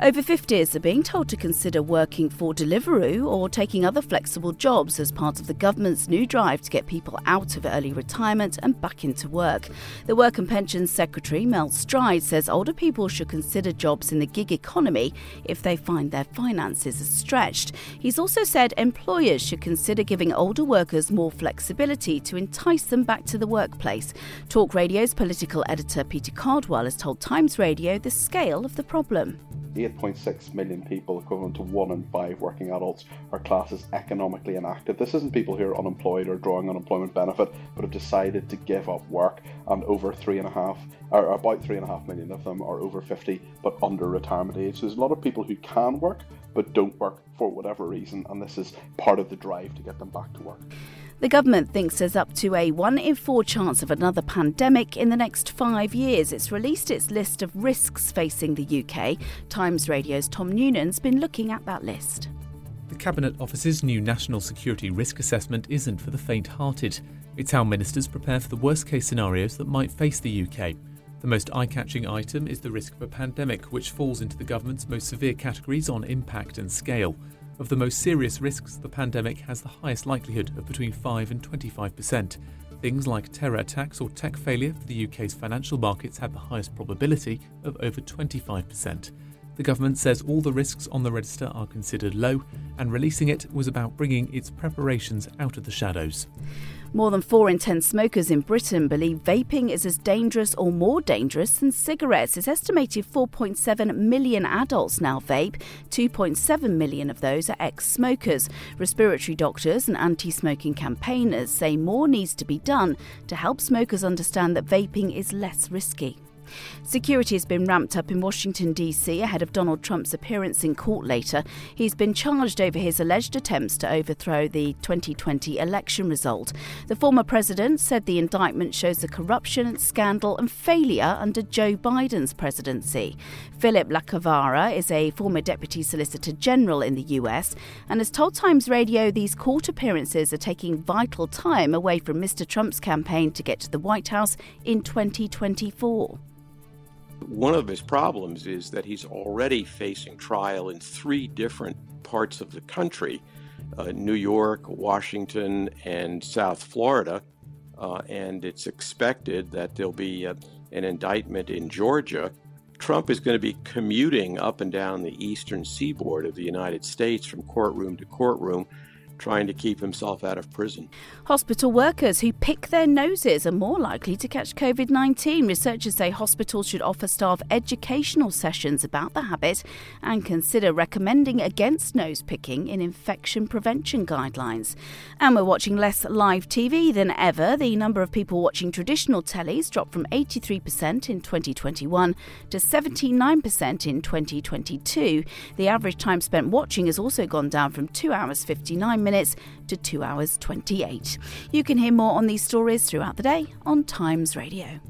Over 50s are being told to consider working for Deliveroo or taking other flexible jobs as part of the government's new drive to get people out of early retirement and back into work. The Work and Pensions Secretary, Mel Stride, says older people should consider jobs in the gig economy if they find their finances are stretched. He's also said employers should consider giving older workers more flexibility to entice them back to the workplace. Talk Radio's political editor Peter Cardwell has told Times Radio the scale of the problem. 8.6 million people, equivalent to one in five working adults, are classed as economically inactive. This isn't people who are unemployed or drawing unemployment benefit, but have decided to give up work. And over three and a half, or about three and a half million of them are over 50 but under retirement age. So there's a lot of people who can work but don't work for whatever reason, and this is part of the drive to get them back to work. The government thinks there's up to a 1 in 4 chance of another pandemic in the next five years. It's released its list of risks facing the UK. Times Radio's Tom Noonan's been looking at that list. The Cabinet Office's new National Security Risk Assessment isn't for the faint hearted. It's how ministers prepare for the worst case scenarios that might face the UK. The most eye catching item is the risk of a pandemic, which falls into the government's most severe categories on impact and scale. Of the most serious risks, the pandemic has the highest likelihood of between 5 and 25%. Things like terror attacks or tech failure for the UK's financial markets had the highest probability of over 25%. The government says all the risks on the register are considered low, and releasing it was about bringing its preparations out of the shadows. More than 4 in 10 smokers in Britain believe vaping is as dangerous or more dangerous than cigarettes. It's estimated 4.7 million adults now vape. 2.7 million of those are ex smokers. Respiratory doctors and anti smoking campaigners say more needs to be done to help smokers understand that vaping is less risky. Security has been ramped up in Washington, D.C. ahead of Donald Trump's appearance in court later. He's been charged over his alleged attempts to overthrow the 2020 election result. The former president said the indictment shows the corruption, scandal, and failure under Joe Biden's presidency. Philip Lacovara is a former deputy solicitor general in the U.S. and has told Times Radio these court appearances are taking vital time away from Mr. Trump's campaign to get to the White House in 2024. One of his problems is that he's already facing trial in three different parts of the country uh, New York, Washington, and South Florida. Uh, and it's expected that there'll be uh, an indictment in Georgia. Trump is going to be commuting up and down the eastern seaboard of the United States from courtroom to courtroom trying to keep himself out of prison. Hospital workers who pick their noses are more likely to catch COVID 19. Researchers say hospitals should offer staff educational sessions about the habit and consider recommending against nose picking in infection prevention guidelines. And we're watching less live TV than ever. The number of people watching traditional tellies dropped from 83% in 2021 to 79% in 2022. The average time spent watching has also gone down from 2 hours 59 minutes minutes to 2 hours 28. You can hear more on these stories throughout the day on Times Radio.